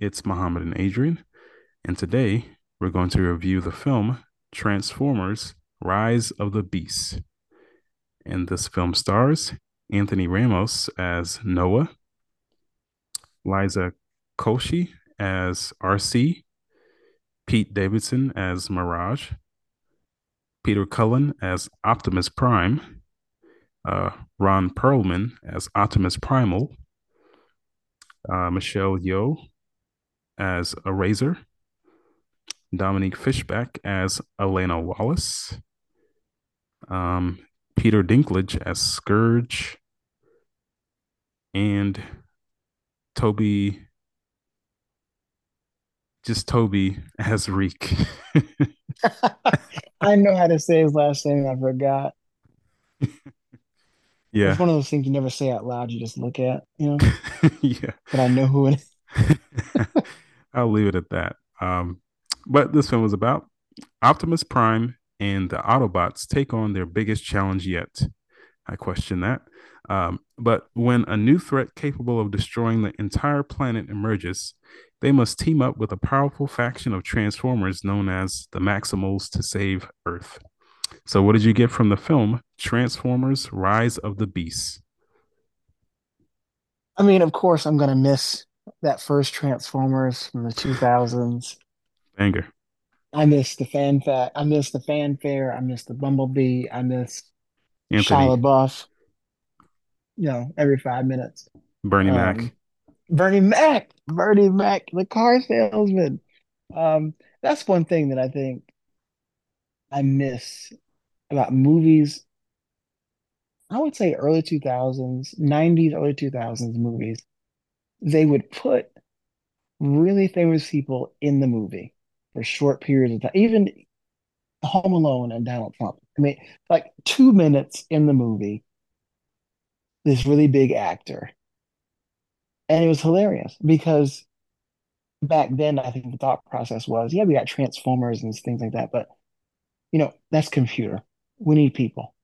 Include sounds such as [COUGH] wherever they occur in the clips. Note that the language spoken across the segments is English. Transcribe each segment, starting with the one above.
It's Muhammad and Adrian, and today we're going to review the film Transformers Rise of the Beast. And this film stars Anthony Ramos as Noah, Liza Koshy as Arcee, Pete Davidson as Mirage, Peter Cullen as Optimus Prime, uh, Ron Perlman as Optimus Primal, uh, Michelle Yeoh as Airazor, Dominique Fishback as Elena Wallace, um, Peter Dinklage as Scourge, and Toby, just Toby as Reek. [LAUGHS] I know how to say his last name. I forgot. [LAUGHS] yeah, It's one of those things you never say out loud. You just look at, you know. [LAUGHS] yeah. But I know who it is. I'll leave it at that. Um, but this film was about Optimus Prime and the Autobots take on their biggest challenge yet. I question that. Um, but when a new threat capable of destroying the entire planet emerges, they must team up with a powerful faction of Transformers known as the Maximals to save Earth. So, what did you get from the film Transformers Rise of the Beasts? I mean, of course, I'm gonna miss that first Transformers from the 2000s. Banger. I miss the fanfare. I miss the fanfare. I miss the Bumblebee. I miss Anthony, Shia LaBeouf. You know, every five minutes. Bernie Mac. Um, Bernie Mac, Bernie Mac, the car salesman. Um, that's one thing that I think I miss about movies. I would say early 2000s, 90s, early 2000s movies. They would put really famous people in the movie for short periods of time. Even Home Alone and Donald Trump. I mean, like two minutes in the movie, this really big actor. And it was hilarious because back then, I think the thought process was, yeah, we got Transformers and things like that, but you know, that's computer. We need people.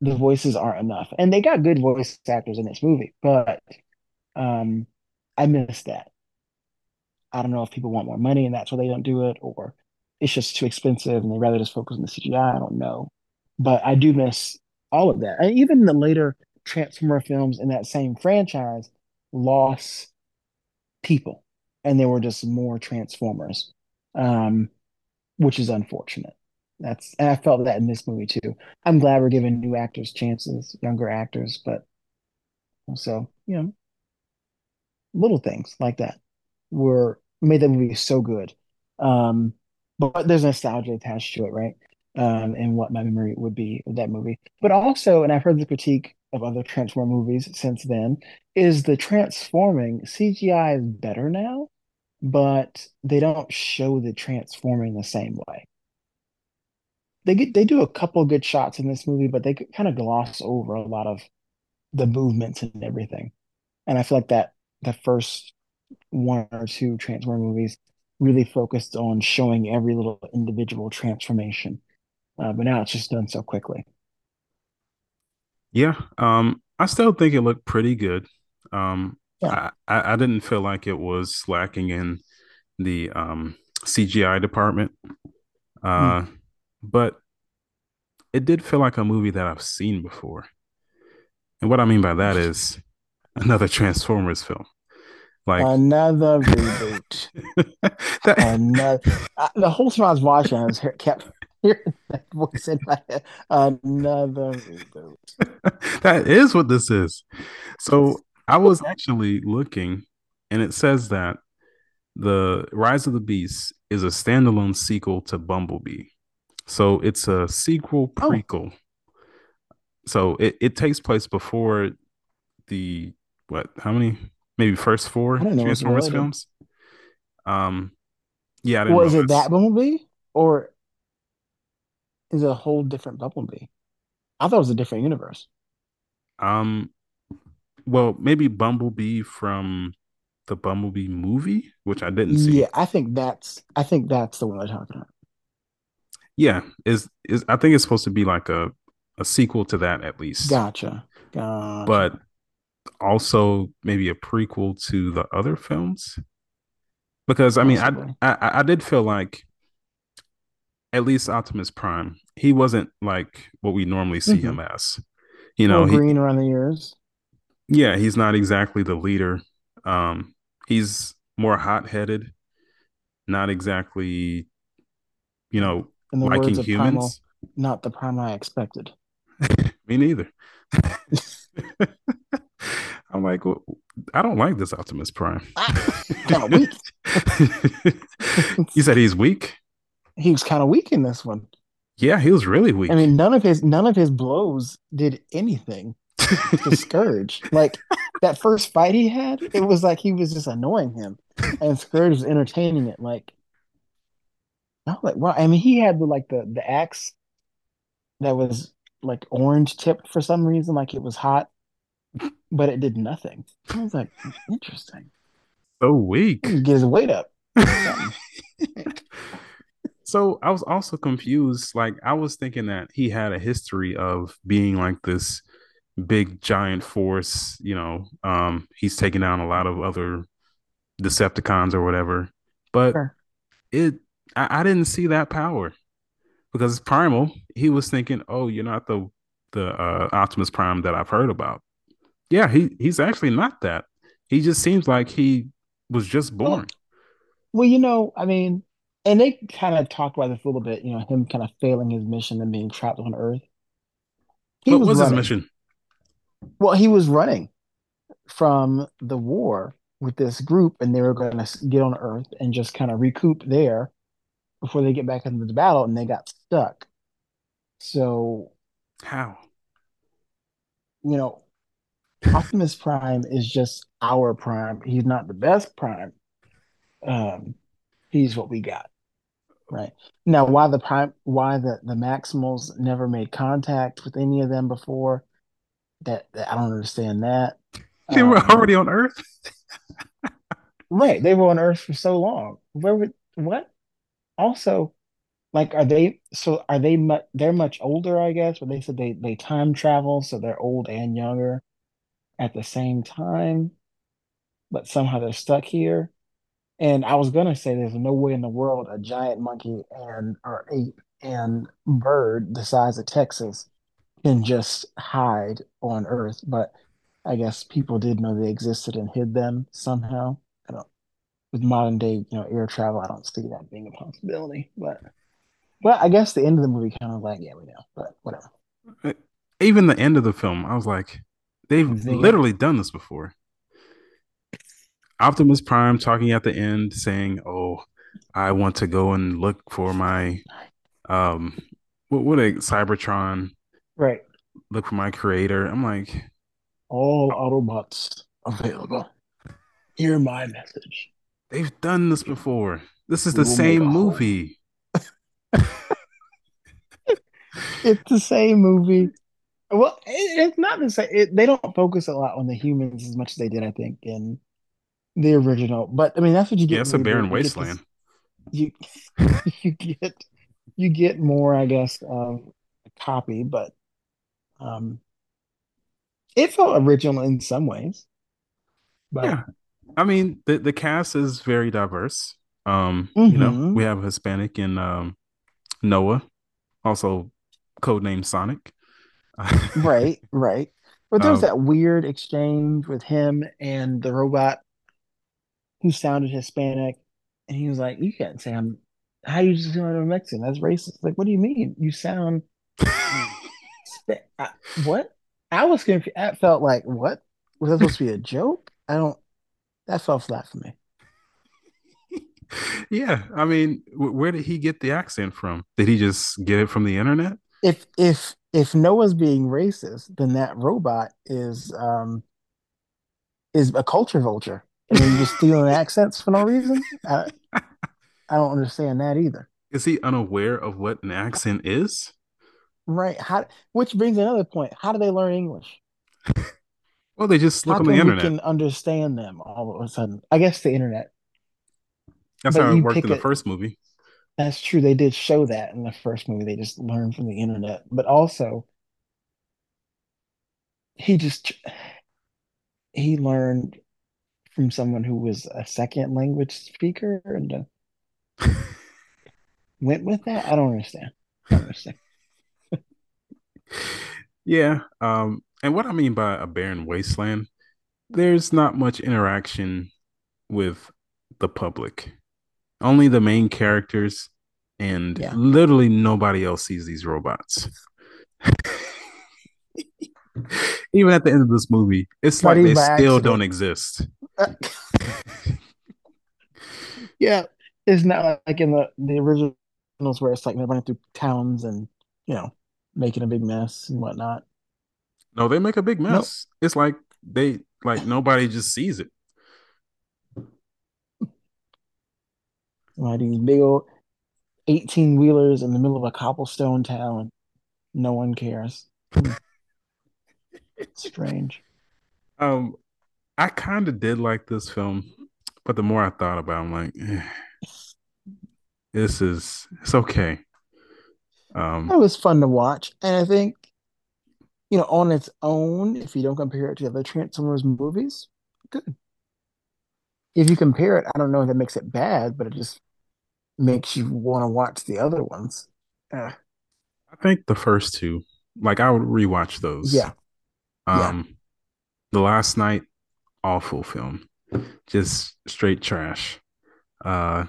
The voices aren't enough. And they got good voice actors in this movie, but um, I miss that. I don't know if people want more money and that's why they don't do it, or it's just too expensive and they rather just focus on the CGI. I don't know. But I do miss all of that. And even the later Transformer films in that same franchise lost people and there were just more Transformers, um, which is unfortunate. That's and I felt that in this movie too. I'm glad we're giving new actors chances, younger actors, but also, you know, little things like that were made that movie so good. Um, but there's nostalgia attached to it, right? Um, and what my memory would be of that movie. But also, and I've heard the critique of other Transform movies since then, is the transforming CGI is better now, but they don't show the transforming the same way. They get they do a couple good shots in this movie, but they kind of gloss over a lot of the movements and everything. And I feel like that the first one or two Transformer movies really focused on showing every little individual transformation. Uh, but now it's just done so quickly. Yeah, um, I still think it looked pretty good. Um, Yeah. I, I, I didn't feel like it was lacking in the um, CGI department, uh, but it did feel like a movie that I've seen before. And what I mean by that is another Transformers film. Like Another [LAUGHS] reboot. [LAUGHS] that, Another. I, the whole time I was watching, I was kept [LAUGHS] hearing that voice in my head. Another reboot. that is what this is. So I was actually looking, and it says that the Rise of the Beast is a standalone sequel to Bumblebee. So it's a sequel Oh. prequel. So it, it takes place before the what? How many? Maybe first four I don't know what's Transformers films. Um, Yeah, I didn't Was it that Bumblebee or is it a whole different Bumblebee? I thought it was a different universe. Um, well, maybe Bumblebee from the Bumblebee movie, which I didn't see. Yeah, I think that's I think that's the one they're talking about. Yeah, is is I think it's supposed to be like a a sequel to that at least, Gotcha. but Gotcha. Also maybe a prequel to the other films. Because I mean, I I, I did feel like at least Optimus Prime, he wasn't like what we normally see hmm him as. You know, he green around the ears. yeah, he's not exactly the leader. Um, he's more hot headed, not exactly you know In the liking of Primal, humans. not the Prime I expected. [LAUGHS] Me neither. [LAUGHS] I'm like, well, I don't like this Optimus Prime. Kind of weak. [LAUGHS] you said he's weak. he was kind of weak in this one. Yeah, he was really weak. I mean, none of his none of his blows did anything to [LAUGHS] Scourge. Like that first fight he had, it was like he was just annoying him, and Scourge was entertaining it. Like, I was like, wow. I mean, he had the like the the axe that was like orange tipped for some reason, like it was hot, but it did nothing. I was like, interesting. so weak. get his weight up [LAUGHS] so I was also confused. Like I was thinking that he had a history of being like this big giant force. You know, um, he's taken down a lot of other Decepticons or whatever. But Sure. it, I, I didn't see that power because it's Primal. He was thinking, "Oh, you're not the the uh, Optimus Prime that I've heard about." Yeah, he he's actually not that. He just seems like he was just born. well, you know, I mean, and they kind of talked about this a little bit. You know, him kind of failing his mission and being trapped on Earth. He What was was his mission? Well, he was running from the war with this group, and they were going to get on Earth and just kind of recoup there before they get back into the battle, and they got stuck. So, How? you know, Optimus Prime is just our Prime. He's not the best Prime. Um, he's what we got, right? Now, why the Prime, why the the Maximals never made contact with any of them before? That, that I don't understand that. They were Um, already on Earth. [LAUGHS] right? They were on Earth for so long. Where would what? Also, Like, are they so are they much they're much older, I guess, but they said they they time travel, so they're old and younger at the same time, but somehow they're stuck here. And I was gonna say there's no way in the world a giant monkey and or ape and bird the size of Texas can just hide on Earth, but I guess people did know they existed and hid them somehow. I don't with modern day, you know, air travel, I don't see that being a possibility, but Well, I guess the end of the movie kind of like, yeah, we know, but whatever. Even the end of the film, I was like, they've literally done this before. Optimus Prime talking at the end saying, "Oh, I want to go and look for my um what what a Cybertron, Right. look for my creator." I'm like, All Autobots available. Hear my message. they've done this before. This is the will same movie. [LAUGHS] It's the same movie. Well, it, it's not the same. It, they don't focus a lot on the humans as much as they did, I think, in the original. But I mean, that's what you Yeah, get it's with a barren You get wasteland. [LAUGHS] You you get you get more, I guess, of a copy, but um, it felt original in some ways. But Yeah, I mean the the cast is very diverse. Um, you know, hmm we have Hispanic in um Noah, also codenamed Sonic. Right, [LAUGHS] right. But there was um, that weird exchange with him and the robot who sounded Hispanic, and he was like, "You can't say I'm. How you just sound I'm Mexican? That's racist." Like, what do you mean? You sound [LAUGHS] I, what? I was confused. That felt like what? Was that supposed to be a joke? I don't. That felt flat for me. [LAUGHS] yeah, I mean, wh- where did he get the accent from? Did he just get it from the internet? If if if Noah's being racist, then that robot is um is a culture vulture. I mean, just stealing [LAUGHS] accents for no reason. I, [LAUGHS] I don't understand that either. Is he unaware of what an accent is? Right? How? Which brings another point. How do they learn English? [LAUGHS] Well, they just look How on the we internet. can understand them all of a sudden? I guess the internet. That's but how it worked in the it- first movie. That's true. They did show that in the first movie. They just learned from the internet. But also, he just he learned from someone who was a second language speaker and uh, [LAUGHS] went with that. I don't understand. I don't understand. Yeah. Um, and what I mean by a barren wasteland, there's not much interaction with the public. Only the main characters, and Yeah. literally nobody else sees these robots. [LAUGHS] Even at the end of this movie, it's Not like they still accident. don't exist. Uh, yeah, it's not like in the the originals where it's like they're running through towns and you know making a big mess and whatnot. No, they make a big mess. It's like they like nobody just sees it. Like these big old eighteen wheelers in the middle of a cobblestone town. No one cares. [LAUGHS] Strange. Um, I kind of did like this film, but the more I thought about, it, I'm like, eh, this is it's okay. Um, it was fun to watch, and I think you know on its own, if you don't compare it to the other Transformers movies, good. If you compare it, I don't know if that makes it bad, but it just makes you want to watch the other ones. Uh, I think the first two, like I would rewatch those. yeah, yeah. Um, the last night, awful film, just straight trash. Uh,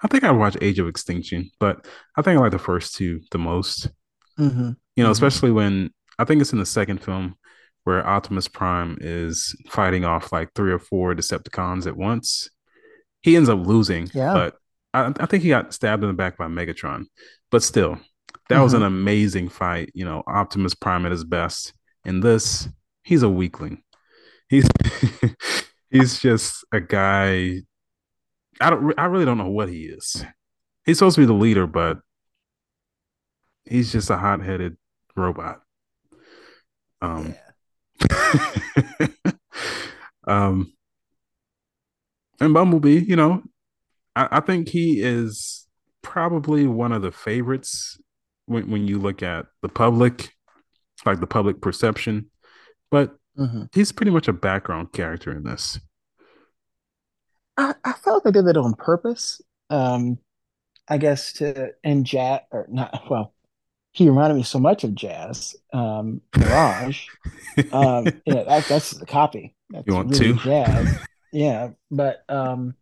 I think I watched Age of Extinction, but I think I like the first two the most. hmm You know, Mhm. especially when I think it's in the second film where Optimus Prime is fighting off like three or four Decepticons at once. He ends up losing, Yeah. but I, I think he got stabbed in the back by Megatron. But still, that was an Mm-hmm. amazing fight. You know, Optimus Prime at his best. In this, he's a weakling. He's [LAUGHS] he's just a guy. I don't. I really don't know what he is. He's supposed to be the leader, but he's just a hot-headed robot. Um, [LAUGHS] um, and Bumblebee, you know, I, I think he is probably one of the favorites when when you look at the public, like the public perception. But hmm he's pretty much a background character in this. I, I felt like they did that on purpose. Um, I guess to and Jazz or not. Well, he reminded me so much of Jazz, um, Mirage. Um, [LAUGHS] yeah, that, that's the copy. That's You want really two? Jazz. Yeah, but um,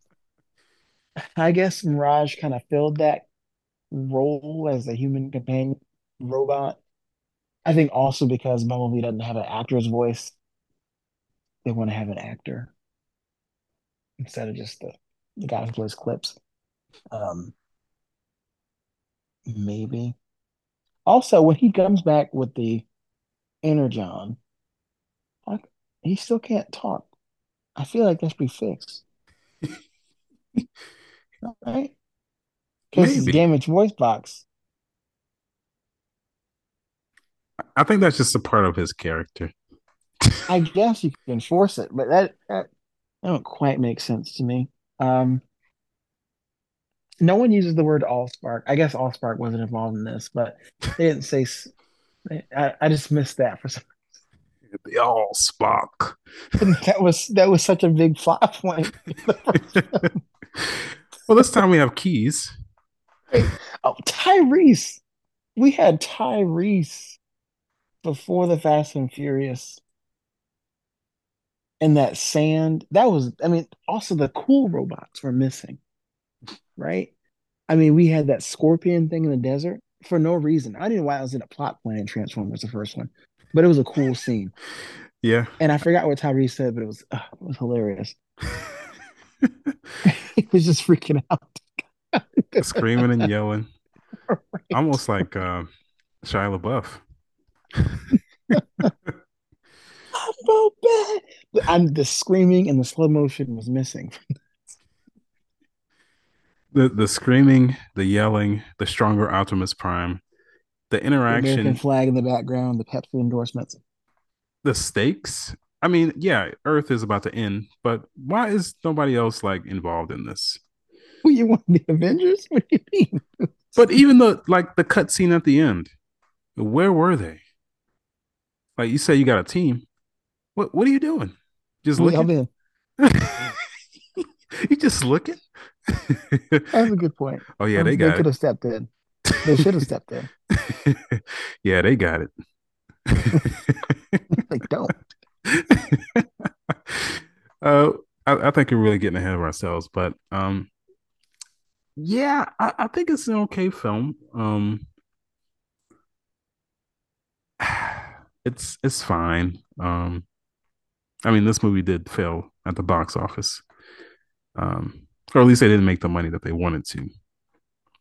I guess Mirage kind of filled that role as a human companion robot. I think also because Bumblebee doesn't have an actor's voice, they want to have an actor instead of just the, the guy who plays clips. Um, maybe. Also, when he comes back with the Energon, like he still can't talk. I feel like that should be fixed. [LAUGHS] Right? Because his damaged voice box. I think that's just a part of his character. [LAUGHS] I guess you can force it, but that that, that don't quite make sense to me. Um, no one uses the word Allspark. I guess Allspark wasn't involved in this, but they didn't say. s- I, I just missed that for some. Reason. The all Spock. [LAUGHS] That was that was such a big plot point. [LAUGHS] well, this time we have keys. Oh, Tyrese. We had Tyrese before the Fast and Furious. And that sand, that was, I mean, also the cool robots were missing, right? I mean, we had that scorpion thing in the desert for no reason. I didn't know why I was in a plot point in Transformers, the first one, but it was a cool scene. Yeah. And I forgot what Tyrese said, but it was, uh, it was hilarious. [LAUGHS] [LAUGHS] he was just freaking out. [LAUGHS] Screaming and yelling. Almost like uh, Shia LaBeouf. so [LAUGHS] bad. And the screaming and the slow motion was missing. the the screaming, the yelling, the stronger Optimus Prime, the interaction, The American flag in the background, the Pepsi endorsements. the stakes. I mean, yeah, Earth is about to end, but why is nobody else like involved in this? Who you want the Avengers? What do you mean? But even the like the cutscene at the end, where were they? Like you say, you got a team. What what are you doing? Just looking? [LAUGHS] you just looking? [LAUGHS] That's a good point. oh yeah, um, they got. They could have stepped in. [LAUGHS] They should have stepped in. yeah, they got it. Like, don't. [LAUGHS] uh, I, I think we're really getting ahead of ourselves, but um, yeah, I, I think it's an okay film. Um, [SIGHS] it's it's fine. Um, I mean, this movie did fail at the box office, um, or at least they didn't make the money that they wanted to.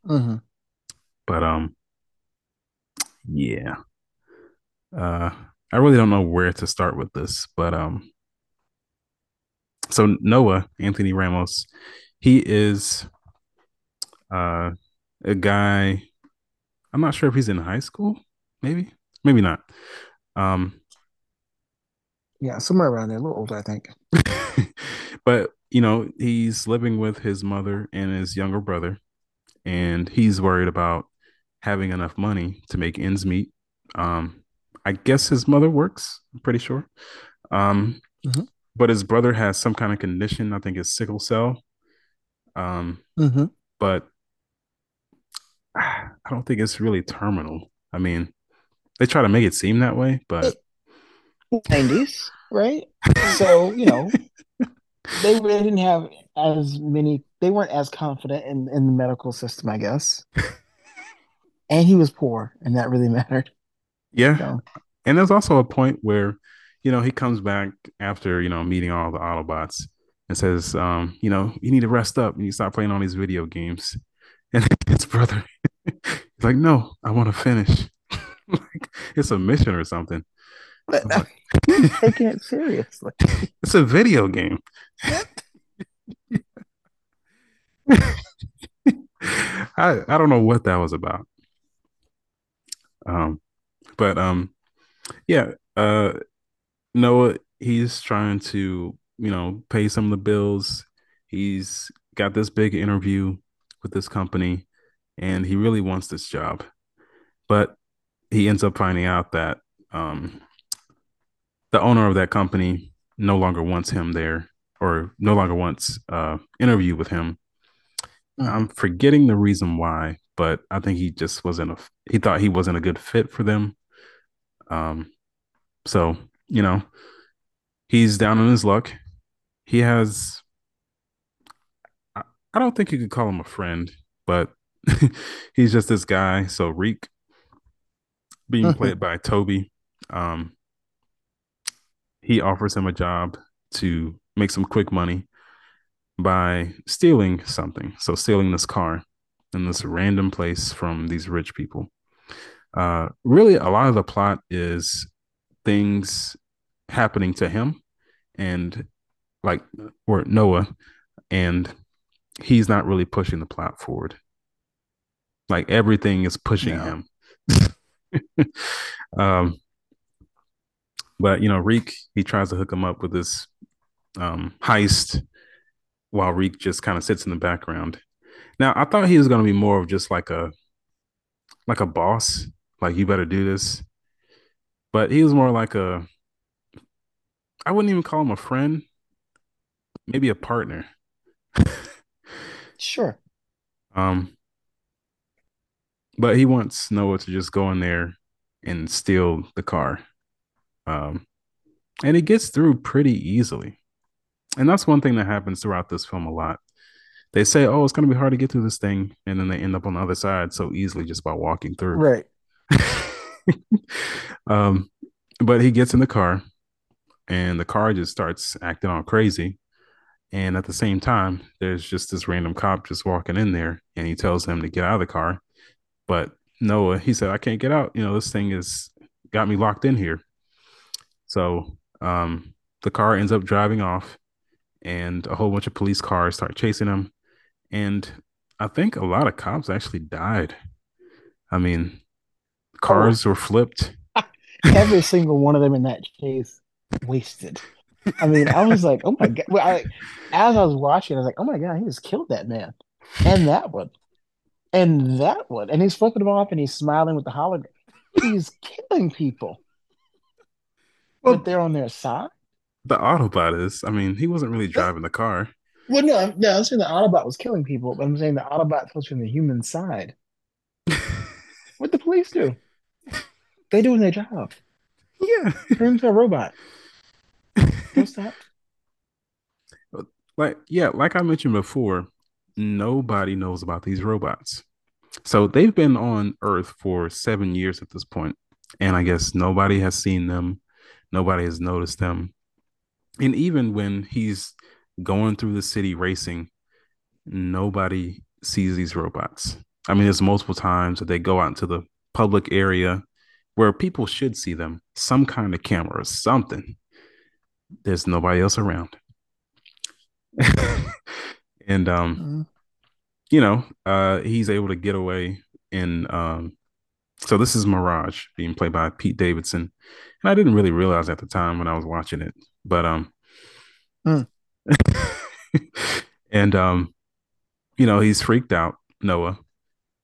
Mhm. But um, yeah, uh, I really don't know where to start with this, but um, so Noah Anthony Ramos, he is uh a guy. I'm not sure if he's in high school, maybe, maybe not. Um, Yeah, somewhere around there, a little older, I think. [LAUGHS] but you know, he's living with his mother and his younger brother, and he's worried about having enough money to make ends meet. Um, I guess his mother works, I'm pretty sure. Um, Mhm. but his brother has some kind of condition. I think it's sickle cell. Um, Mm-hmm. but [SIGHS] I don't think it's really terminal. I mean, they try to make it seem that way, but 90s, right? So, you know, [LAUGHS] they really didn't have as many, they weren't as confident in, in the medical system, I guess. [LAUGHS] And he was poor, and that really mattered. Yeah. So, And there's also a point where, you know, he comes back after, you know, meeting all the Autobots and says, um, you know, you need to rest up and you stop playing all these video games. [LAUGHS] And his brother, he's [LAUGHS] like, no, I want to finish. [LAUGHS] like it's a mission or something. but like, taking it seriously. it's a video game. I I don't know what that was about. Um, but um, yeah, uh, Noah, he's trying to, you know, pay some of the bills. He's got this big interview with this company and he really wants this job. But he ends up finding out that um, the owner of that company no longer wants him there or no longer wants uh interview with him. I'm forgetting the reason why, but I think he just wasn't a he thought he wasn't a good fit for them. Um so, you know, he's down on his luck. He has I, I don't think you could call him a friend, but [LAUGHS] he's just this guy. So Reek being played by Toby, um, he offers him a job to make some quick money by stealing something. So stealing this car in this random place from these rich people. Uh, really, a lot of the plot is things happening to him and like or Noah, and he's not really pushing the plot forward. Like everything is pushing No. him. [LAUGHS] um, but you know, Reek he tries to hook him up with this um, heist, while Reek just kind of sits in the background. Now, I thought he was going to be more of just like a like a boss, like you better do this, but he was more like a I wouldn't even call him a friend, maybe a partner. [LAUGHS] Sure. Um, but he wants Noah to just go in there and steal the car. Um, and he gets through pretty easily. And that's one thing that happens throughout this film a lot. They say, oh, it's going to be hard to get through this thing. And then they end up on the other side so easily just by walking through. Right. [LAUGHS] um, but he gets in the car and the car just starts acting all crazy. And at the same time, there's just this random cop just walking in there and he tells him to get out of the car. But Noah, he said, I can't get out. You know, this thing is got me locked in here. So um, the car ends up driving off and a whole bunch of police cars start chasing him. And I think a lot of cops actually died. I mean, Oh, cars were flipped. [LAUGHS] every single one of them in that chase wasted. I mean, I was like, oh my God. Well, I, as I was watching, I was like, oh my God, he just killed that man. And that one. And that one. And he's flipping them off and he's smiling with the hologram. He's killing people, Well, but they're on their side. the Autobot is. I mean, he wasn't really driving the car. Well, no, no, I'm saying the Autobot was killing people, but I'm saying the Autobot was from the human side. [LAUGHS] What the police do? They doing their job. yeah. Turn into a robot. [LAUGHS] Don't stop. Like, yeah, like I mentioned before, nobody knows about these robots. So they've been on Earth for seven years at this point, and I guess nobody has seen them, nobody has noticed them, and even when he's going through the city racing, nobody sees these robots. I mean, there's multiple times that they go out into the public area where people should see them, some kind of camera or something. There's nobody else around. [LAUGHS] and um Mhm. you know, uh, he's able to get away in. Um, so this is Mirage being played by Pete Davidson, and I didn't really realize at the time when I was watching it, but um, Hmm. [LAUGHS] and um, you know, he's freaked out, Noah,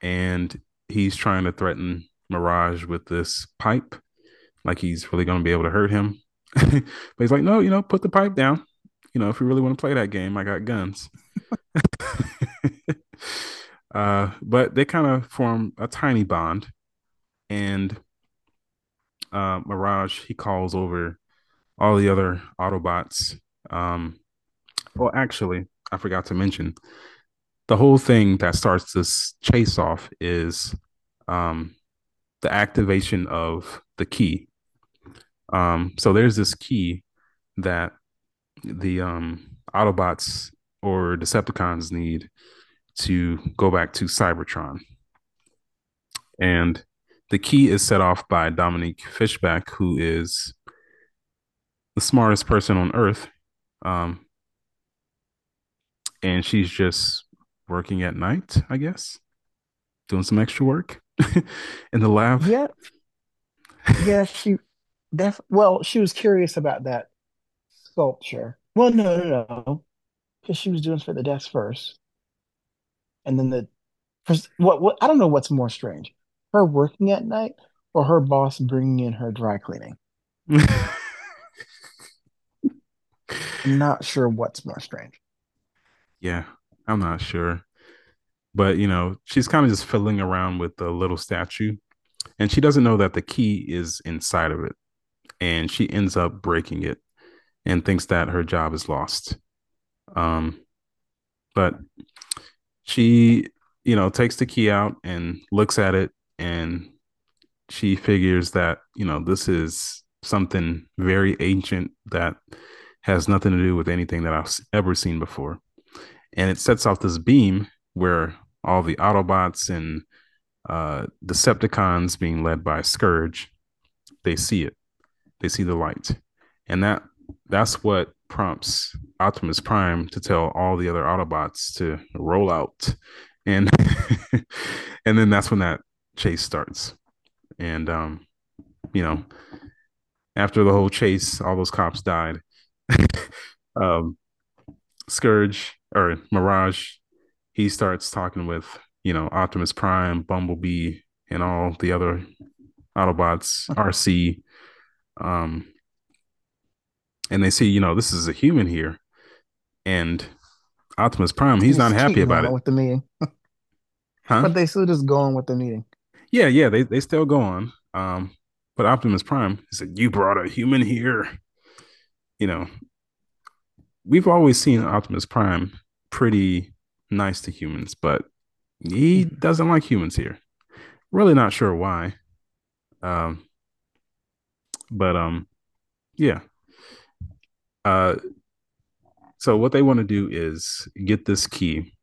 and he's trying to threaten Mirage with this pipe, like he's really going to be able to hurt him. [LAUGHS] but he's like, no, you know, put the pipe down. You know, if you really want to play that game, I got guns. [LAUGHS] uh, but they kind of form a tiny bond, and uh, Mirage he calls over all the other Autobots. Um, well, actually, I forgot to mention the whole thing that starts this chase off is um, the activation of the key. Um, so there's this key that the um, Autobots or Decepticons need to go back to Cybertron. And the key is set off by Dominique Fishback, who is the smartest person on Earth. Um, and she's just working at night, I guess, doing some extra work [LAUGHS] in the lab. Yeah, yeah, she def well, she was curious about that sculpture. Well, no, no, no, because she was doing for the desk first, and then the first, what what I don't know what's more strange, her working at night or her boss bringing in her dry cleaning. [LAUGHS] I'm not sure what's more strange. yeah, I'm not sure. But, you know, she's kind of just fiddling around with the little statue. And she doesn't know that the key is inside of it. And she ends up breaking it and thinks that her job is lost. Um, but she, you know, takes the key out and looks at it and she figures that, you know, this is something very ancient that has nothing to do with anything that I've ever seen before. And it sets off this beam where all the Autobots and uh, Decepticons being led by Scourge, they see it. They see the light. And that that's what prompts Optimus Prime to tell all the other Autobots to roll out. And [LAUGHS] and then that's when that chase starts. And um, you know, after the whole chase, all those cops died. [LAUGHS] um, Scourge or Mirage, he starts talking with you know Optimus Prime, Bumblebee, and all the other Autobots, Arcee. Um, and they see, you know, this is a human here, and Optimus Prime, he's not happy about it, with the meeting, [LAUGHS] huh? but they still just going with the meeting. Yeah, yeah, they they still go on. Um, but Optimus Prime, he said, "You brought a human here." You know, we've always seen Optimus Prime pretty nice to humans, but he doesn't like humans here. Really not sure why. Um, but um, yeah. Uh, so what they want to do is get this key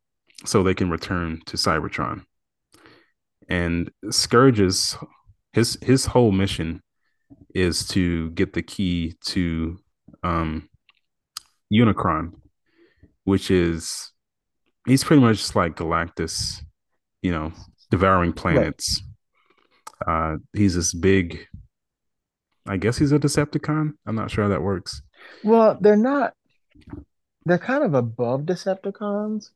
so they can return to Cybertron. And Scourge's his his whole mission is to get the key to um Unicron, which is he's pretty much like Galactus, you know, devouring Right. planets. Uh, he's this big. I guess he's a Decepticon. I'm not sure how that works. Well, they're not. They're kind of above Decepticons.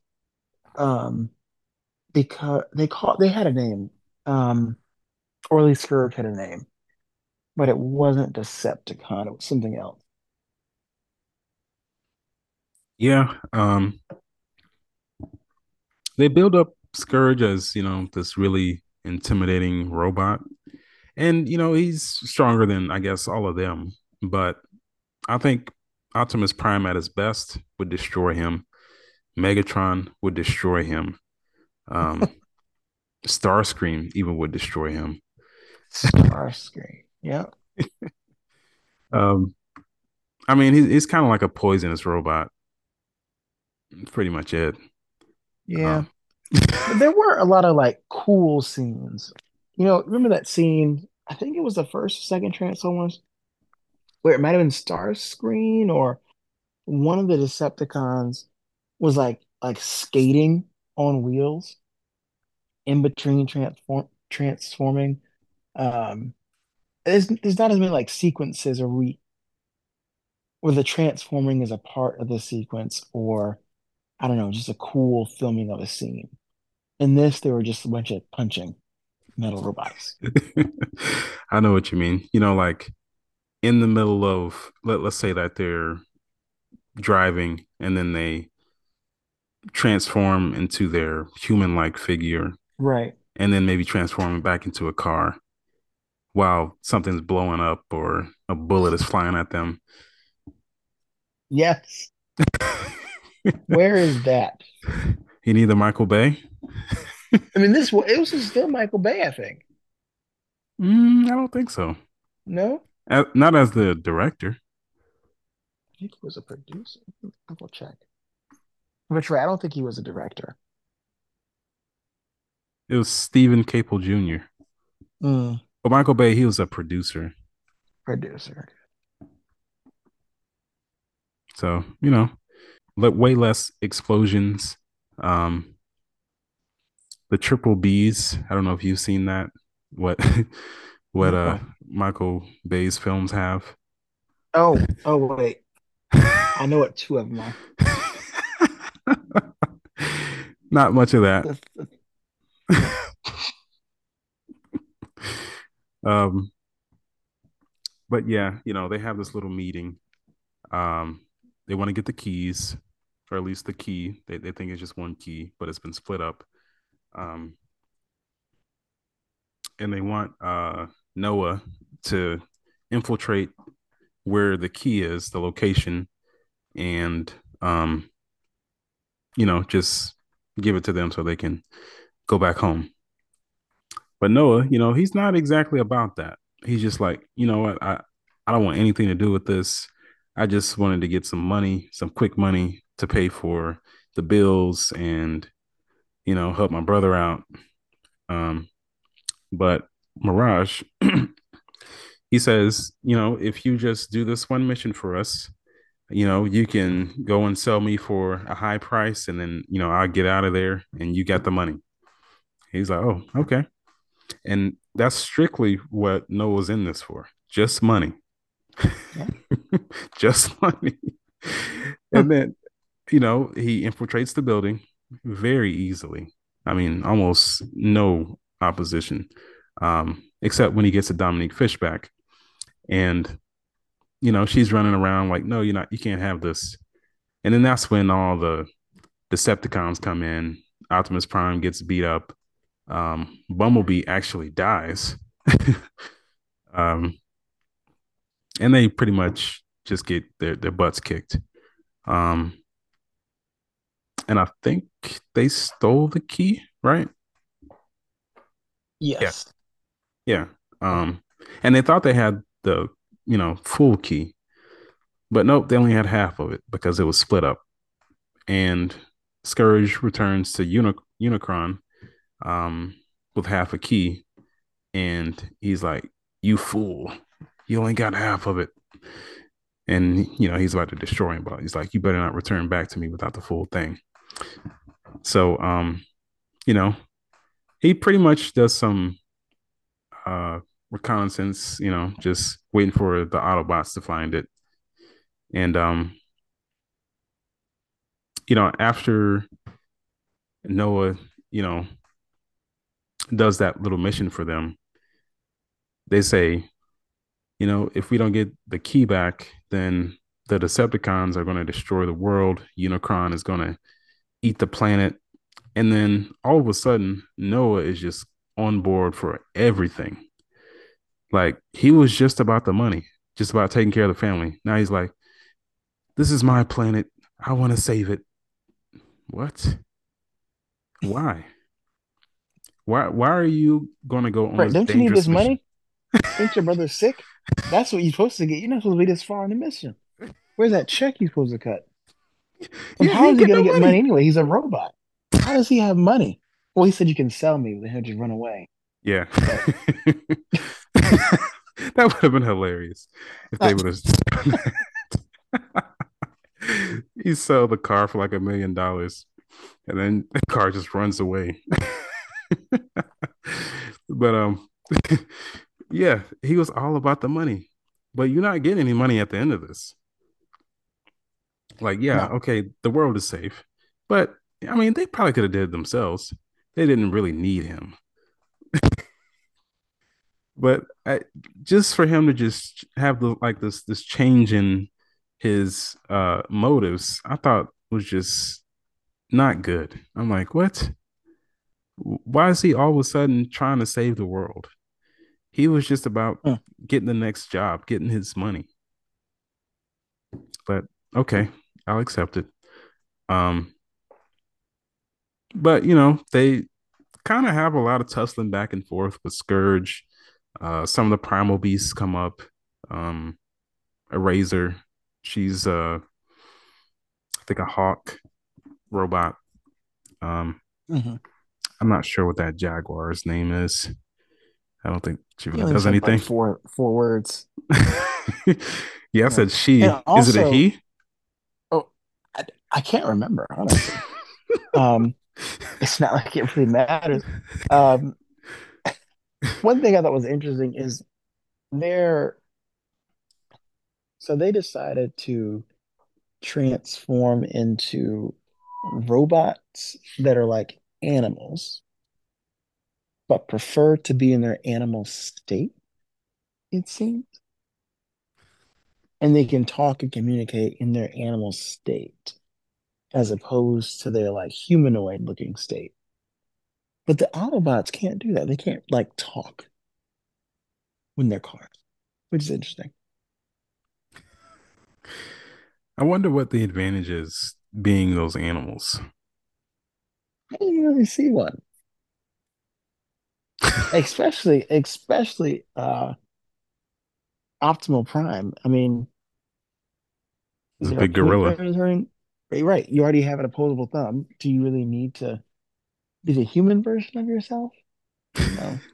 Um, because they call they had a name. Um, or at least Scourge had a name, but it wasn't Decepticon. It was something else. Yeah. Um, they build up Scourge as you know this really intimidating robot, and you know he's stronger than I guess all of them. But I think Optimus Prime at his best would destroy him. Megatron would destroy him. Um, [LAUGHS] Starscream even would destroy him. Starscream. Yeah. [LAUGHS] Um, I mean, he's, he's kind of like a poisonous robot. Pretty much it. Yeah. Um, [LAUGHS] there were a lot of like cool scenes. You know, remember that scene? I think it was the first second Transformers where it might have been Starscream or one of the Decepticons was like like skating on wheels in between transform transforming. Um, there's there's not as many like sequences or we where the transforming is a part of the sequence or I don't know, just a cool filming of a scene. In this, they were just a bunch of punching metal robots. [LAUGHS] I know what you mean. You know, like in the middle of let, let's say that they're driving and then they transform into their human-like figure Right. and then maybe transform back into a car while something's blowing up or a bullet is flying at them. Yes. [LAUGHS] Where is that? [LAUGHS] you need the Michael Bay? I mean, this it was still Michael Bay, I think. Mm, I don't think so. No, Uh, not as the director. I think he was a producer. I'll go check. But right, I don't think he was a director. It was Steven Caple Jr. Mm, But Michael Bay, he was a producer. producer. So, you know, way less explosions. Um, the triple B's. I don't know if you've seen that. What [LAUGHS] what uh Michael Bay's films have. Oh, oh wait. I know what two of them are. [LAUGHS] Not much of that. [LAUGHS] Um, but yeah, you know, they have this little meeting. Um, they want to get the keys, or at least the key. They they think it's just one key, but it's been split up. Um, and they want uh Noah to infiltrate where the key is, the location, and um, you know, just give it to them so they can go back home. But Noah, you know, he's not exactly about that. He's just like, you know what, I I don't want anything to do with this. I just wanted to get some money, some quick money to pay for the bills and you know help my brother out. Um, but Mirage, [CLEARS THROAT] he says, you know, if you just do this one mission for us, you know, you can go and sell me for a high price, and then you know I'll get out of there, and you got the money. He's like, oh, okay. And that's strictly what Noah's in this for. Just money. Yeah. [LAUGHS] Just money. and then, you know, he infiltrates the building very easily. I mean, almost no opposition. Um, except when he gets to Dominique Fishback. And, you know, she's running around like, no, you're not, you can't have this. And then that's when all the Decepticons come in. Optimus Prime gets beat up um, Bumblebee actually dies. [LAUGHS] um, and they pretty much just get their, their butts kicked. Um, and I think they stole the key, right? Yes. Yeah. Um, and they thought they had the, you know, full key, but nope, they only had half of it because it was split up. And Scourge returns to Uni- Unicron um, with half a key, and he's like, "You fool! You only got half of it." And you know he's about to destroy him, but he's like, "You better not return back to me without the full thing." So, um, you know, he pretty much does some uh reconnaissance, you know, just waiting for the Autobots to find it. And um, you know, after Noah, you know, does that little mission for them, they say, you know, if we don't get the key back, then the Decepticons are going to destroy the world. Unicron is going to eat the planet. And then all of a sudden, Noah is just on board for everything. Like he was just about the money, just about taking care of the family. Now he's like, this is my planet. I want to save it. What? Why? Why why are you gonna go on Right? Don't you need this mission? money? Ain't your brother sick? [LAUGHS] That's what you're supposed to get. You're not supposed to be this far in the mission. Where's that check you're supposed to cut? And Yeah, how he he gonna no get money. money anyway? He's a robot. How does he have money? Well, he said you can sell me, then he'll just run away. Yeah. [LAUGHS] that would have been hilarious if they would have you sell the car for like a million dollars and then the car just runs away. [LAUGHS] but um [LAUGHS] yeah, he was all about the money. But you're not getting any money at the end of this. Like, yeah, No. okay, the world is safe. But I mean, they probably could have did it themselves. They didn't really need him. [LAUGHS] but I, just for him to just have the like this this change in his uh motives, I thought was just not good. I'm like, what? Why is he all of a sudden trying to save the world? He was just about Hmm. getting the next job, getting his money. But okay, I'll accept it. Um, but you know, they kind of have a lot of tussling back and forth with Scourge. Uh, some of the primal beasts come up. Um, Airazor, she's uh, I think a hawk robot. Um, Mhm. I'm not sure what that jaguar's name is. I don't think she really does said, like, anything. four four words. [LAUGHS] yeah, I said she. And Is it a he? Oh, I, I can't remember honestly. um, [LAUGHS] it's not like it really matters. Um, [LAUGHS] one thing I thought was interesting is they're so they decided to transform into robots that are like animals, but prefer to be in their animal state, it seems. And they can talk and communicate in their animal state as opposed to their like humanoid looking state. But the Autobots can't do that. They can't like talk when they're cars, which is interesting. I wonder what the advantage is being those animals. I didn't really see one. [LAUGHS] Especially, especially uh Optimus Primal. I mean, It's a big gorilla. Right. You already have an opposable thumb. Do you really need to be the human version of yourself? No. [LAUGHS]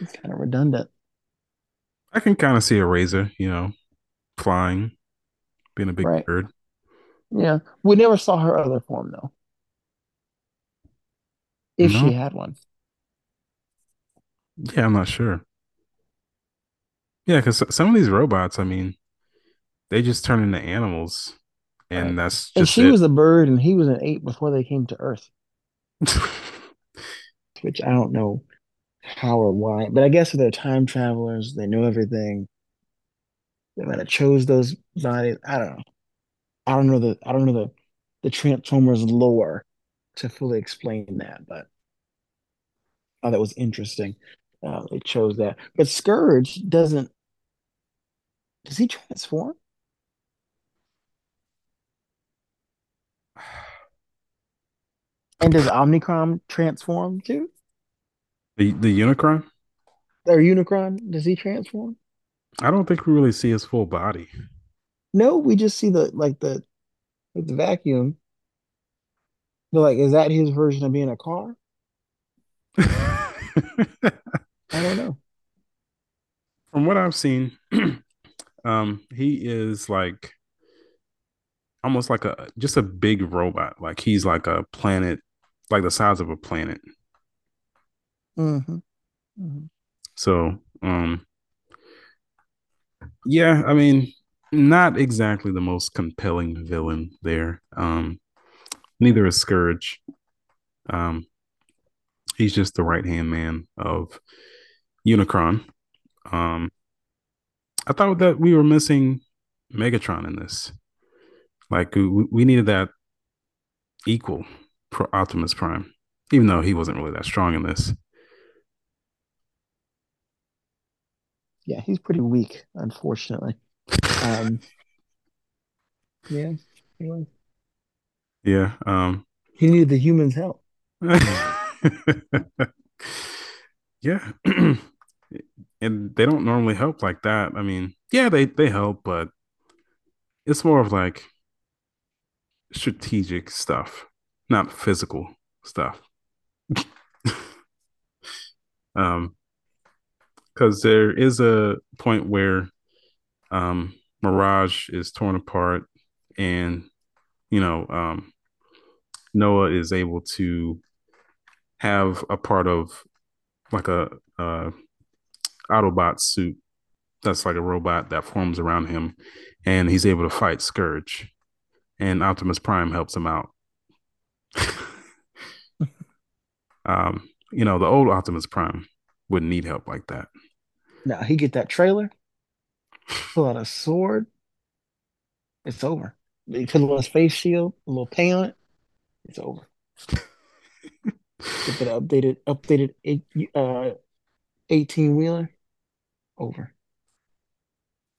It's kind of redundant. I can kind of see Airazor, you know, flying, being a big Right. bird. Yeah. We never saw her other form though. If she had one. Yeah, I'm not sure. Yeah, because some of these robots, I mean, they just turn into animals, and Right. that's And she it. was a bird and he was an ape before they came to Earth, [LAUGHS] which I don't know how or why. But I guess if they're time travelers, they know everything. They might have chose those bodies. I don't know. I don't know the I don't know the the Transformers lore to fully explain that, but oh, that was interesting. Uh, they chose that. But Scourge doesn't does he transform? [SIGHS] And does Omnicron transform too? the the Unicron. Or Unicron, does he transform? I don't think we really see his full body. No, we just see the like the like the vacuum. But like, is that his version of being a car? [LAUGHS] I don't know. From what I've seen, [CLEARS THROAT] um, he is like almost like a just a big robot. Like he's like a planet like the size of a planet. Mm-hmm. Mm-hmm. So, um, yeah, I mean, not exactly the most compelling villain there. Um, neither is Scourge. Um, he's just the right hand man of Unicron. Um, I thought that we were missing Megatron in this. Like we, we needed that equal for Optimus Prime, even though he wasn't really that strong in this. Yeah, he's pretty weak, unfortunately. Um, [LAUGHS] yeah, was. Yeah. Um, He needed the humans' help. [LAUGHS] yeah. [CLEARS THROAT] and they don't normally help like that. I mean, yeah, they they help, but it's more of like strategic stuff, not physical stuff. [LAUGHS] um because there is a point where um Mirage is torn apart and you know um Noah is able to have a part of like a uh Autobot suit that's like a robot that forms around him and he's able to fight Scourge and Optimus Prime helps him out. [LAUGHS] um, you know, the old Optimus Prime wouldn't need help like that. Now he get that trailer, pull out a sword. It's over. He put on his face shield, a little paint on it. It's over. [LAUGHS] Get that updated, updated eight, uh, eighteen wheeler. Over.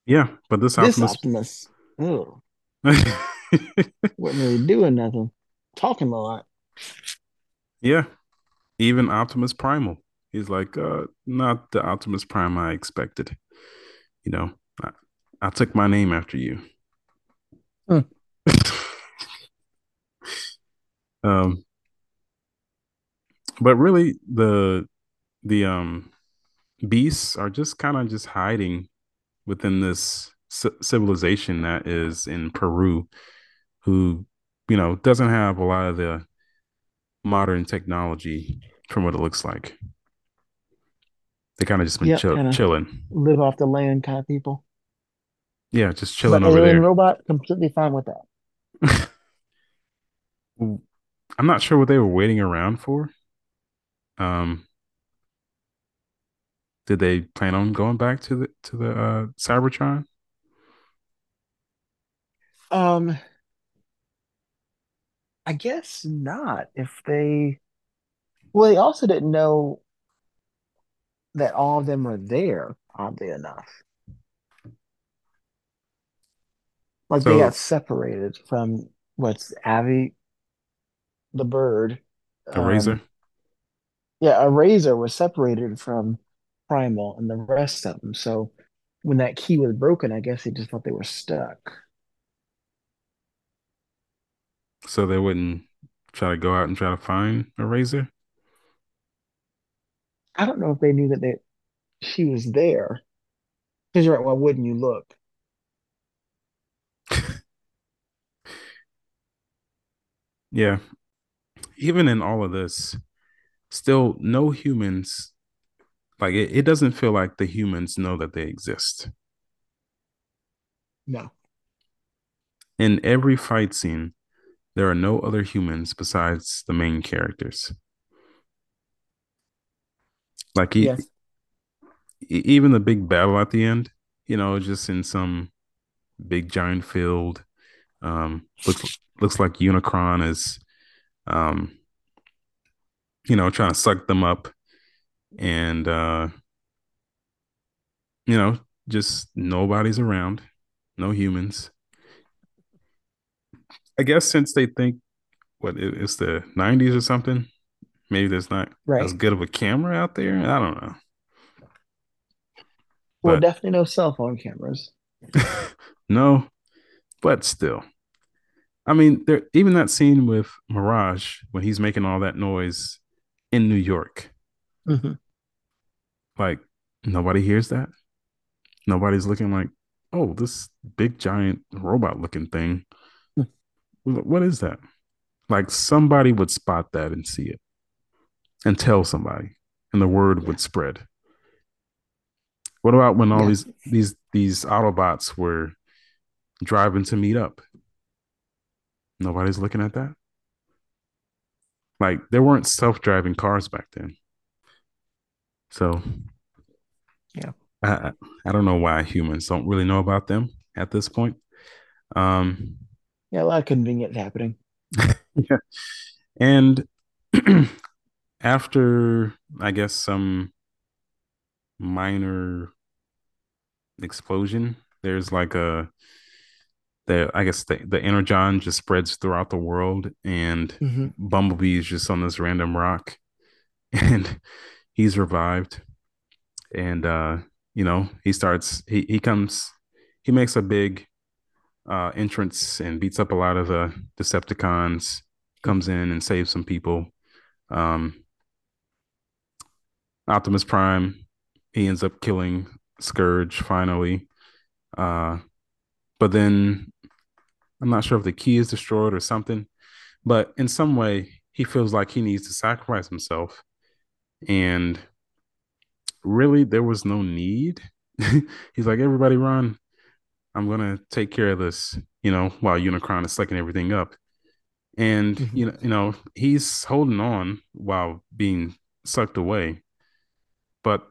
Yeah, but this This Optimus, Optimus, ugh, [LAUGHS] wasn't really doing nothing, talking a lot. yeah, even Optimus Primal. He's like, uh, not the Optimus Prime I expected. You know, I, I took my name after you. Hmm. [LAUGHS] um, but really, the the um beasts are just kind of just hiding within this c- civilization that is in Peru, who you know doesn't have a lot of the modern technology from what it looks like. They kind of just been Yep, chill- chilling. Live off the land kind of people. Yeah, just chilling But over alien there. robot, completely fine with that. [LAUGHS] I'm not sure what they were waiting around for. Um, did they plan on going back to the to the uh, Cybertron? Um, I guess not. If they, well, they also didn't know that all of them were there, oddly enough. Like they got separated from what's Avi, the bird. The um, Razor. Yeah, Airazor was separated from Primal and the rest of them. So when that key was broken, I guess they just thought they were stuck. So they wouldn't try to go out and try to find Airazor. I don't know if they knew that they she was there. Because you're right, why wouldn't you look? [LAUGHS] Yeah. Even in all of this, still no humans like it, it doesn't feel like the humans know that they exist. No. In every fight scene, there are no other humans besides the main characters. Like e- Yes. even the big battle at the end, you know, just in some big giant field. Um, looks looks like Unicron is, um, you know, trying to suck them up, and uh, you know, just nobody's around, no humans. I guess since they think what it's the '90s or something, maybe there's not Right. as good of a camera out there. I don't know. Well, But- definitely no cell phone cameras. [LAUGHS] no, but still. I mean, there even that scene with Mirage when he's making all that noise in New York, Mhm. like nobody hears that. Nobody's looking like, oh, this big giant robot looking thing. Hmm. What is that? Like somebody would spot that and see it and tell somebody, and the word would spread. What about when all Yeah. these these these Autobots were driving to meet up? Nobody's looking at that. Like there weren't self-driving cars back then. So Yeah. I I- don't know why humans don't really know about them at this point. Um Yeah, a lot of convenience happening. [LAUGHS] yeah. And [CLEARS THROAT] after I guess some minor explosion, there's like a the I guess the, the energon just spreads throughout the world and Mhm. Bumblebee is just on this random rock [LAUGHS] and he's revived. And uh you know he starts he, he comes he makes a big uh entrance and beats up a lot of the Decepticons comes in and saves some people. Um Optimus Prime he ends up killing Scourge finally. Uh but then I'm not sure if the key is destroyed or something but in some way he feels like he needs to sacrifice himself and really there was no need. [LAUGHS] He's like everybody run. I'm gonna take care of this you know while unicron is sucking everything up. And Mhm. you know you know he's holding on while being sucked away. But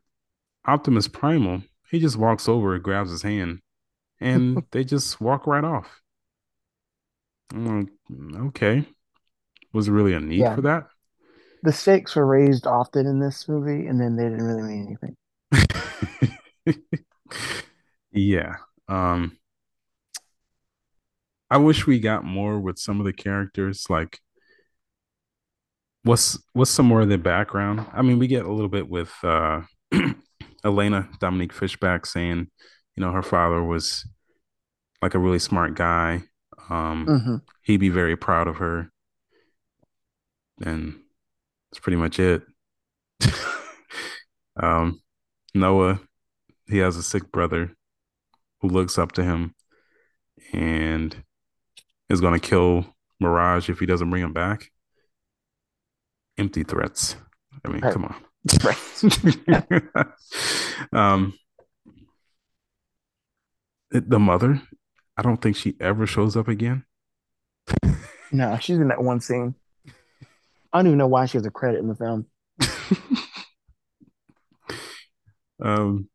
optimus primal he just walks over grabs his hand and [LAUGHS] they just walk right off. I'm like, okay. Was there really a need Yeah. for that The stakes were raised often in this movie, and then they didn't really mean anything. [LAUGHS] yeah. Um I wish we got more with some of the characters like what's what's some more of their background? I mean, we get a little bit with uh [CLEARS THROAT] Elena Dominique Fishback saying, you know, her father was like a really smart guy. Um hmm he'd be very proud of her. And that's pretty much it. [LAUGHS] um Noah, he has a sick brother who looks up to him and is going to kill Mirage if he doesn't bring him back. Empty threats. I mean, Right. come on. [LAUGHS] Right. [LAUGHS] um, the mother, I don't think she ever shows up again. No, she's in that one scene. I don't even know why she has a credit in the film. [LAUGHS] um,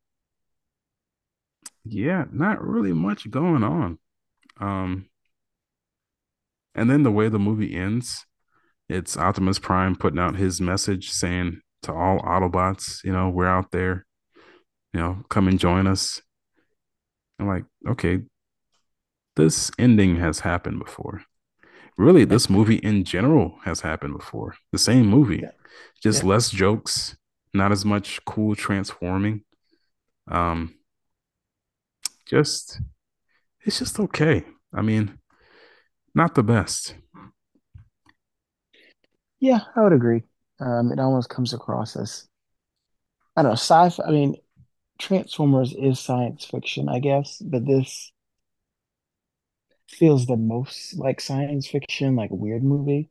yeah, not really much going on. Um, and then the way the movie ends, it's Optimus Prime putting out his message saying to all Autobots, you know, we're out there, you know, come and join us. I'm like, okay, this ending has happened before. Really, this movie in general has happened before. The same movie, Yeah. just Yeah. less jokes, not as much cool transforming. Um, just it's just okay. I mean, not the best. Yeah, I would agree. Um, it almost comes across as I don't know, sci-fi. I mean, Transformers is science fiction, I guess, but this feels the most like science fiction, like weird movie,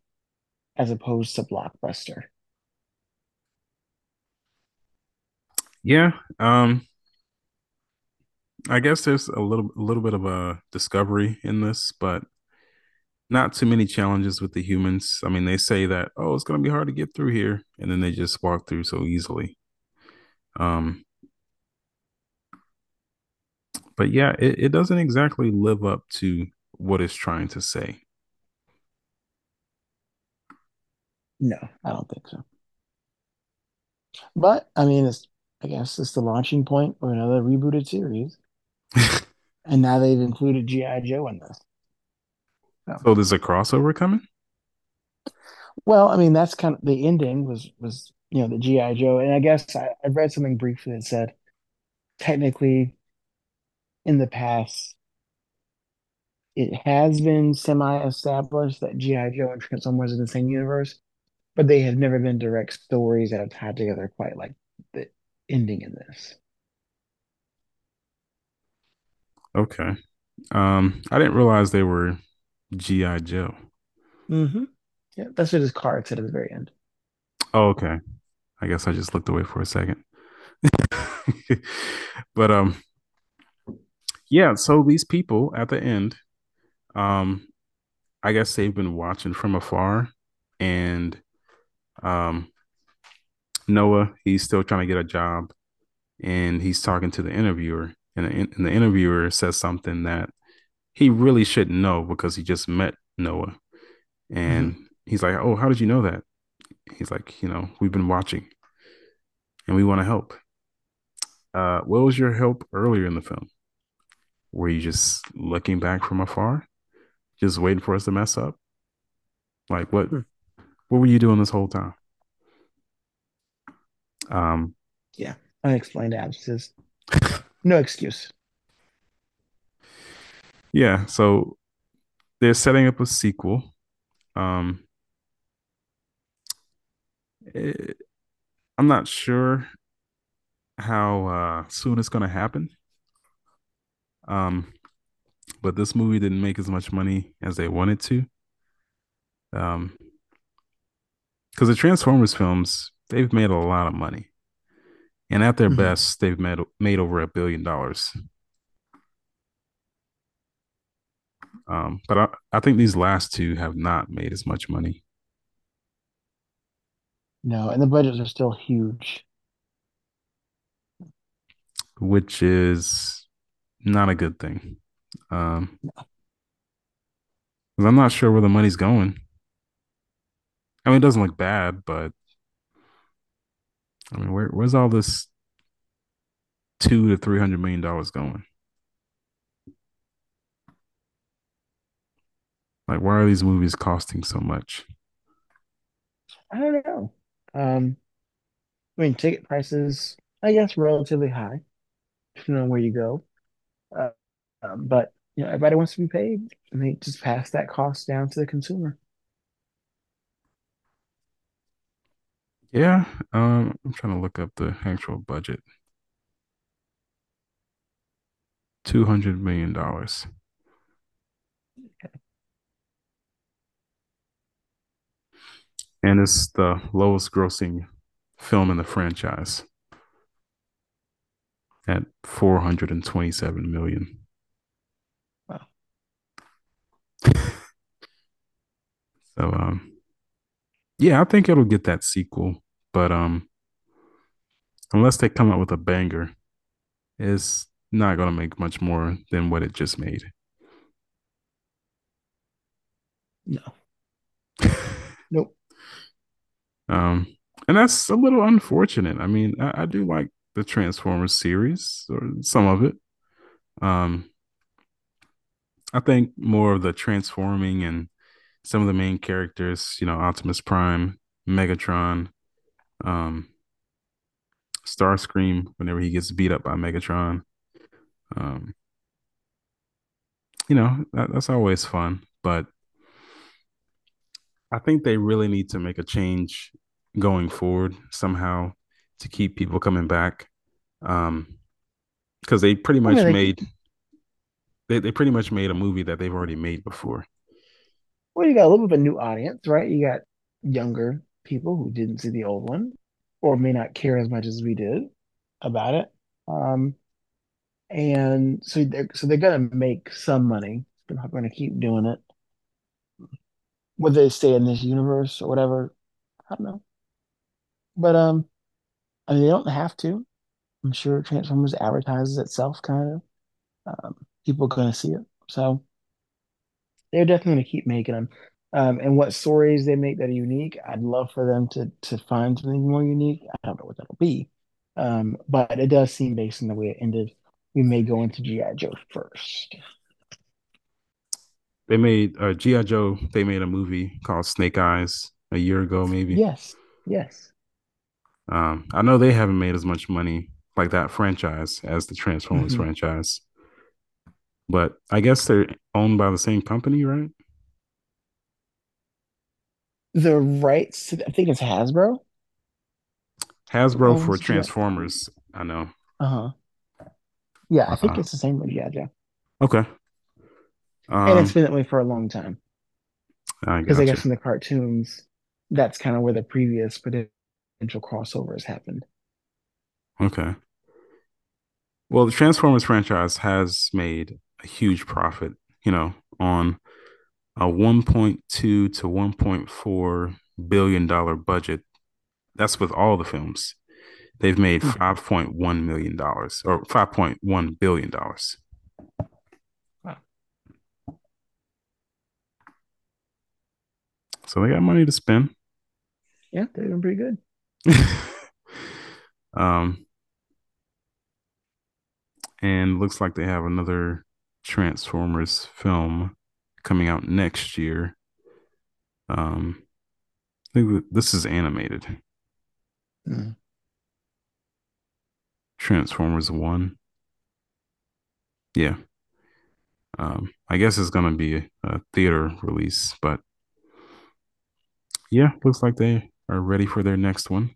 as opposed to blockbuster. Yeah. Um, I guess there's a little a little bit of a discovery in this, but not too many challenges with the humans. I mean, they say that, oh, it's gonna be hard to get through here, and then they just walk through so easily. Um, but yeah, it, it doesn't exactly live up to what it's trying to say. No, I don't think so. But I mean, it's I guess it's the launching point for another rebooted series, [LAUGHS] and now they've included GI Joe in this. So there's a crossover coming? Well, I mean, that's kind of the ending was was you know the GI Joe, and I guess I, I read something briefly that said technically in the past it has been semi-established that GI Joe and Transformers are in the same universe, but they have never been direct stories that have tied together quite like the ending in this. Okay. Um, I didn't realize they were G.I. Joe. Mm-hmm. Yeah, that's what his card said at the very end. Oh, okay. I guess I just looked away for a second. [LAUGHS] but um yeah, so these people at the end, um, I guess they've been watching from afar and um Noah, he's still trying to get a job and he's talking to the interviewer and the, and the interviewer says something that he really shouldn't know because he just met Noah. And mm-hmm. he's like, "Oh, how did you know that?" He's like, "You know, we've been watching and we want to help." Uh, what was your help earlier in the film? Were you just looking back from afar, just waiting for us to mess up? Like what? Hmm. What were you doing this whole time? Um, yeah, unexplained absences. [LAUGHS] no excuse. Yeah, so they're setting up a sequel. Um, it, eh, I'm not sure how uh, soon it's going to happen. Um, but this movie didn't make as much money as they wanted to. Um, because the Transformers films, they've made a lot of money, and at their mm-hmm. best, they've made made over a billion dollars. Um, but I, I think these last two have not made as much money. No, and the budgets are still huge. Which is not a good thing. Um, I'm not sure where the money's going. I mean, it doesn't look bad, but I mean, where, where's all this two to three hundred million dollars going? Like, why are these movies costing so much? I don't know. Um, I mean, ticket prices, I guess, relatively high, depending on where you go. Um, but you know, everybody wants to be paid, and they just pass that cost down to the consumer. Yeah, um, I'm trying to look up the actual budget. Two hundred million dollars. Okay. and it's the lowest grossing film in the franchise at 427 million. So um yeah, I think it'll get that sequel, but um unless they come out with a banger, it's not going to make much more than what it just made. No. [LAUGHS] nope. Um, and that's a little unfortunate. I mean, I, I do like the Transformers series or some of it. Um, I think more of the transforming and some of the main characters, you know, Optimus Prime, Megatron, um, Starscream, whenever he gets beat up by Megatron. Um, you know, that, that's always fun, but I think they really need to make a change going forward somehow to keep people coming back. Um, because they pretty much mean, made they, they pretty much made a movie that they've already made before. Well, you got a little bit of a new audience, right? You got younger people who didn't see the old one or may not care as much as we did about it. Um, and so they're so they're gonna make some money. They're not gonna keep doing it whether they stay in this universe or whatever, I don't know. But um, I mean, they don't have to. I'm sure Transformers advertises itself, kind of. Um, people are going to see it, so they're definitely going to keep making them. Um, and what stories they make that are unique, I'd love for them to to find something more unique. I don't know what that'll be, um, but it does seem based on the way it ended. We may go into GI Joe first. They made uh, GI Joe. They made a movie called Snake Eyes a year ago, maybe. Yes, yes. Um, I know they haven't made as much money like that franchise as the Transformers mm-hmm. franchise, but I guess they're owned by the same company, right? The rights, I think it's Hasbro. Hasbro for Transformers, I know. Uh huh. Yeah, I think uh-huh. it's the same with Yeah, Okay. Um, and it's been that way for a long time. I Because I you. guess in the cartoons, that's kind of where the previous potential crossovers happened. Okay. Well, the Transformers franchise has made a huge profit, you know, on a 1.2 to 1.4 billion dollar budget. That's with all the films. They've made Hmm. 5.1 million dollars or 5.1 billion dollars. Wow. So they got money to spend. Yeah, they're doing pretty good. [LAUGHS] um, and looks like they have another Transformers film coming out next year. Um, I think this is animated. Hmm. Transformers One. Yeah. Um, I guess it's gonna be a, a theater release, but yeah, looks like they are ready for their next one.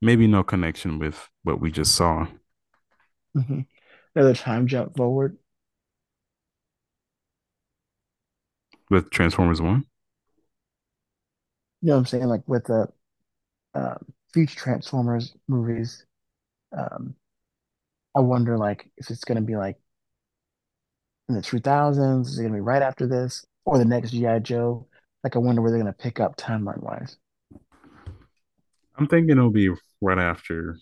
Maybe no connection with what we just saw. Mhm. Another time jump forward. With Transformers One. You know what I'm saying? Like with the um, future Transformers movies, um, I wonder like if it's gonna be like in the 2000s, is it gonna be right after this, or the next G.I. Joe? Like I wonder where they're gonna pick up timeline wise. I'm thinking it'll be right after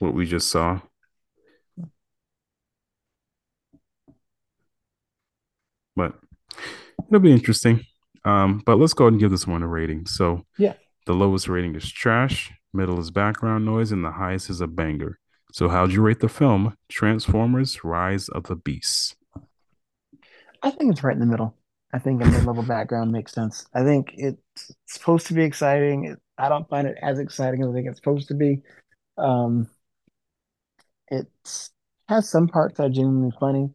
what we just saw. But it'll be interesting. Um, but let's go ahead and give this one a rating. So Yeah. the lowest rating is trash, middle is background noise, and the highest is a banger. So how'd you rate the film Transformers: Rise of the Beasts? I think it's right in the middle. I think a mid-level background makes sense. I think it's supposed to be exciting. I don't find it as exciting as I think it's supposed to be. Um, it has some parts that are genuinely funny,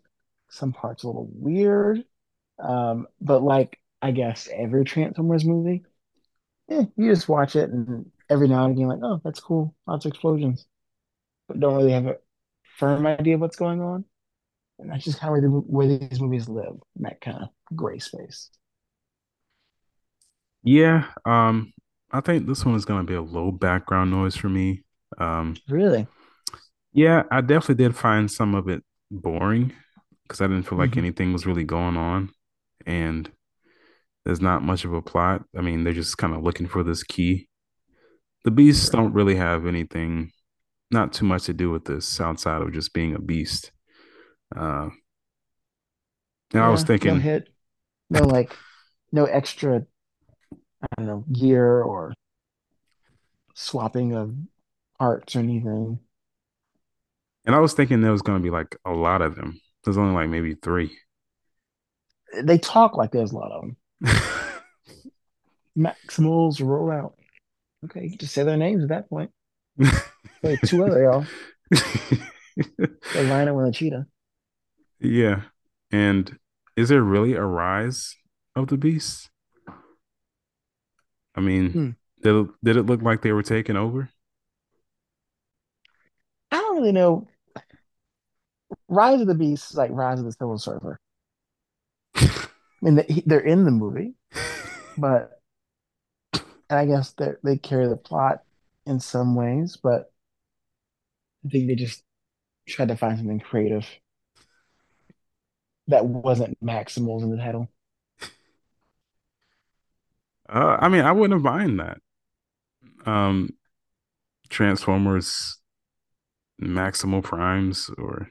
some parts a little weird. Um, but like I guess every Transformers movie, yeah, you just watch it and every now and again, like, oh, that's cool, lots of explosions, but don't really have a firm idea of what's going on. And that's just kind of where, the, where these movies live, in that kind of gray space. Yeah, um, I think this one is gonna be a low background noise for me. Um, Really? yeah, I definitely did find some of it boring because I didn't feel like hmm anything was really going on, and there's not much of a plot. I mean, they're just kind of looking for this key. The beasts don't really have anything, not too much to do with this outside of just being a beast. Uh, and I was Yeah, no thinking, hit, no like, no extra, I don't know, gear or swapping of parts or anything. and I was thinking there was going to be like a lot of them. There's only like maybe three. They talk like there's a lot of them. [LAUGHS] Maximals roll out. Okay, you just say their names at that point. [LAUGHS] Like two other y'all. The rhino and the cheetah. yeah. And is there really a rise of the beast? I mean, Hmm. did it, did it look like they were taking over? I don't really know. Rise of the Beast is like Rise of the Silver Surfer. I mean, they, they're in the movie, but and I guess they they carry the plot in some ways, but I think they just tried to find something creative that wasn't Maximals in the title. Uh, I mean, I wouldn't have mind that. Um, Transformers Maximal Primes or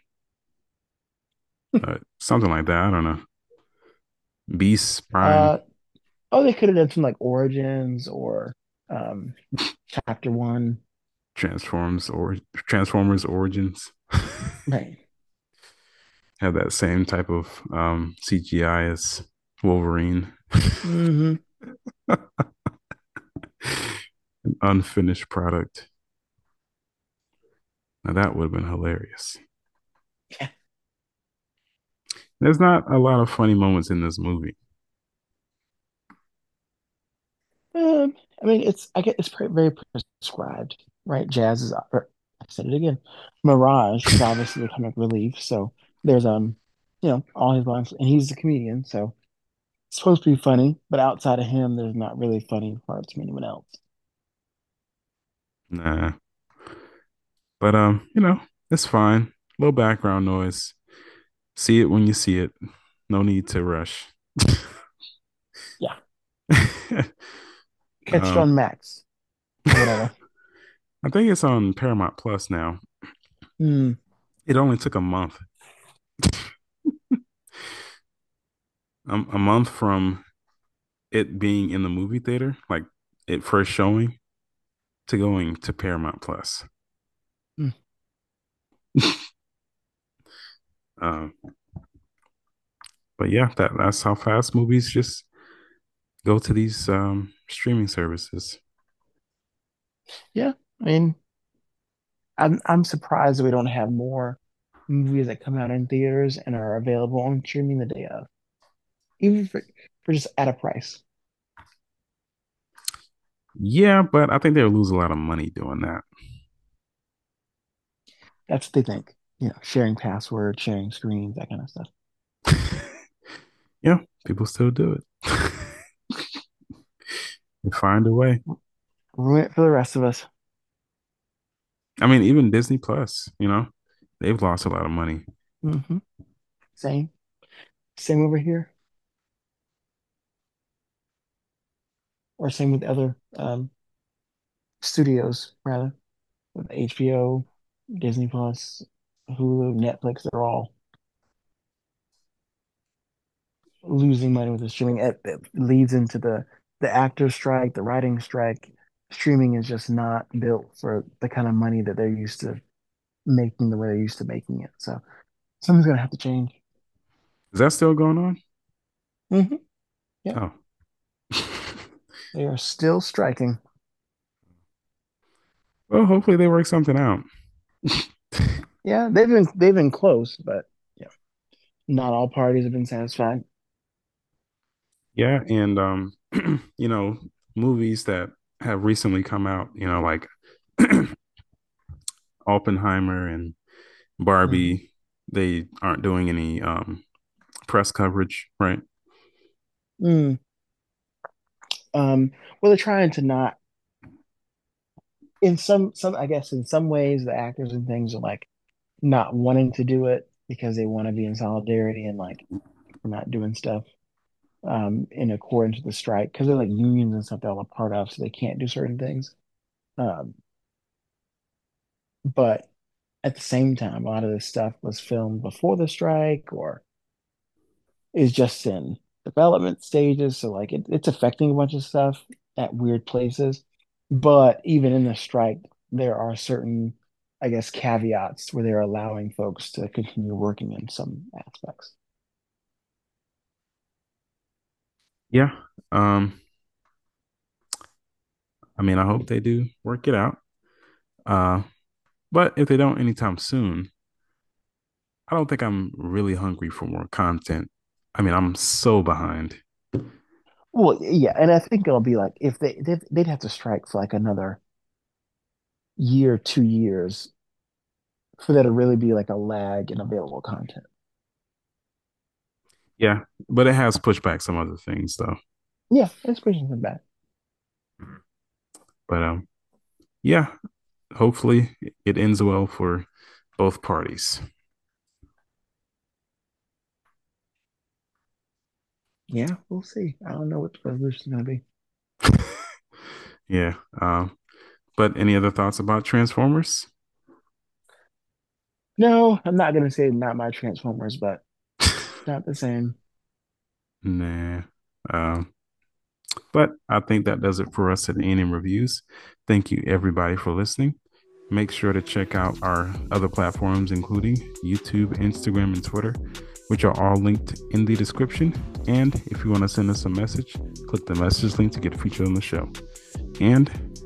uh, something like that. I don't know. Beast Prime Uh, oh, they could have done some like Origins or um, Chapter One. Transforms or Transformers Origins [LAUGHS] Right. have that same type of um, CGI as Wolverine, hmm an [LAUGHS] unfinished product. Now that would have been hilarious. There's not a lot of funny moments in this movie. Um, I mean, it's I get it's very, very prescribed, right? Jazz is, or, I said it again. Mirage is obviously the comic relief, so there's um, you know, all his lines, and he's a comedian, so it's supposed to be funny, but outside of him, there's not really funny parts from anyone else. Nah. But um, you know, it's fine. Little background noise. See it when you see it. No need to rush. [LAUGHS] Yeah. [LAUGHS] Catch Um, on Max. [LAUGHS] Whatever. I think it's on Paramount Plus now. Hmm. It only took a month. Um, a month from it being in the movie theater, like it first showing, to going to Paramount Plus. Hmm. Um, but yeah, that that's how fast movies just go to these um, streaming services. Yeah. I mean, I'm I'm surprised that we don't have more movies that come out in theaters and are available on streaming the day of, even for for just at a price. Yeah, but I think they'll lose a lot of money doing that. That's what they think. You know, sharing passwords, sharing screens, that kind of stuff. [LAUGHS] yeah, people still do it. [LAUGHS] they find a way. Ruin it for the rest of us. I mean, even Disney Plus, you know, they've lost a lot of money. hmm Same. Same over here. Or same with other um, studios, rather. With HBO, Disney Plus, Hulu, Netflix, they're all losing money with the streaming. It, it leads into the the actor strike, the writing strike. Streaming is just not built for the kind of money that they're used to making the way they're used to making it. So something's gonna have to change. Is that still going on? hmm Yeah, Oh. [LAUGHS] they are still striking. well, hopefully they work something out. Yeah, they've been they've been close, but yeah, not all parties have been satisfied. Yeah, and um, [CLEARS THROAT] you know, movies that have recently come out, you know, like [CLEARS THROAT] Oppenheimer and Barbie, they aren't doing any um press coverage, right? Mm. Um, well, they're trying to not in some some I guess in some ways the actors and things are like not wanting to do it because they want to be in solidarity and like we're not doing stuff um in accordance with the strike because they're like unions and stuff they're all a part of so they can't do certain things. Um, but at the same time, a lot of this stuff was filmed before the strike or is just in development stages. So like it, it's affecting a bunch of stuff at weird places. But even in the strike, there are certain, I guess, caveats where they're allowing folks to continue working in some aspects. Yeah. Um, I mean, I hope they do work it out. Uh, but if they don't anytime soon, I don't think I'm really hungry for more content. I mean, I'm so behind. Well, yeah, and I think it'll be like if they they'd, they'd have to strike for like another year, two years for there to really be like a lag in available content. Yeah, but it has pushed back some other things though. Yeah, it's pushing them back. But um, yeah, hopefully it ends well for both parties. Yeah, we'll see. I don't know what the resolution's gonna be. [LAUGHS] yeah. Um, but any other thoughts about Transformers? No, I'm not gonna say not my Transformers, but [LAUGHS] not the same. nah. Um, but I think that does it for us at A&M Reviews. Thank you everybody for listening. Make sure to check out our other platforms, including YouTube, Instagram, and Twitter, which are all linked in the description. And if you want to send us a message, click the message link to get featured on the show. And